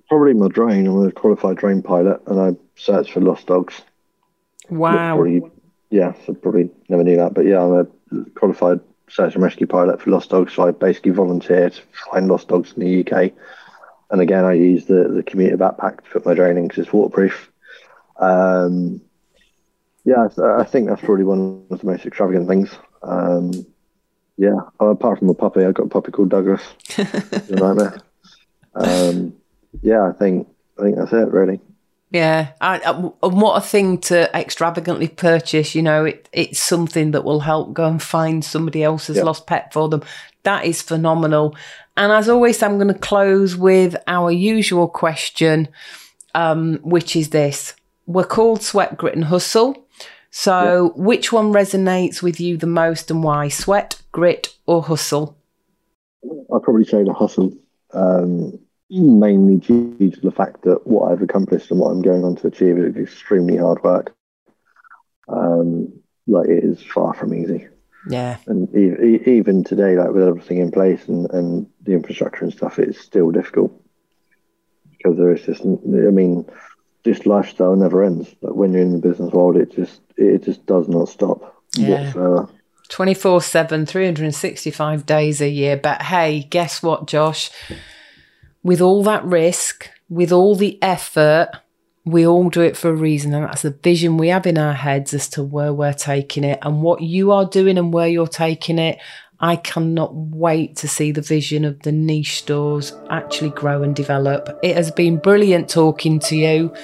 B: Probably my drone. I'm a qualified drone pilot, and I search for lost dogs.
A: Wow. Probably,
B: yeah, so probably never knew that, but yeah, I'm a qualified search and rescue pilot for lost dogs. So I basically volunteered to find lost dogs in the UK and again, I use the the commuter backpack to put my drone in because it's waterproof. Um, yeah, I think that's probably one of the most extravagant things. Um, yeah, apart from a puppy, I've got a puppy called Douglas. a nightmare. Um, yeah, I think I think that's it, really.
A: Yeah, I, I, and what a thing to extravagantly purchase. You know, it, it's something that will help go and find somebody else's yep. lost pet for them. That is phenomenal. And as always, I'm going to close with our usual question, um, which is this. We're called Sweat, Grit and Hustle. So, which one resonates with you the most and why? Sweat, grit, or hustle?
B: I'd probably say the hustle, um, mainly due to the fact that what I've accomplished and what I'm going on to achieve is extremely hard work. Um, like, it is far from easy.
A: Yeah.
B: And even today, like with everything in place and, and the infrastructure and stuff, it's still difficult because there is just, I mean, this lifestyle never ends. Like when you're in the business world, it just, it just does not stop yeah. whatsoever.
A: 24 7, 365 days a year. But hey, guess what, Josh? With all that risk, with all the effort, we all do it for a reason, and that's the vision we have in our heads as to where we're taking it and what you are doing and where you're taking it. I cannot wait to see the vision of the Neesh stores actually grow and develop. It has been brilliant talking to you.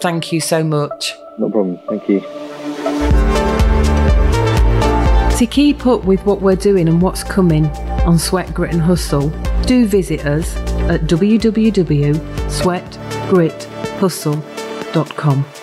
A: Thank you so much.
B: No problem. Thank you.
A: To keep up with what we're doing and what's coming on Sweat, Grit and Hustle, do visit us at www.sweatgrithustle.com.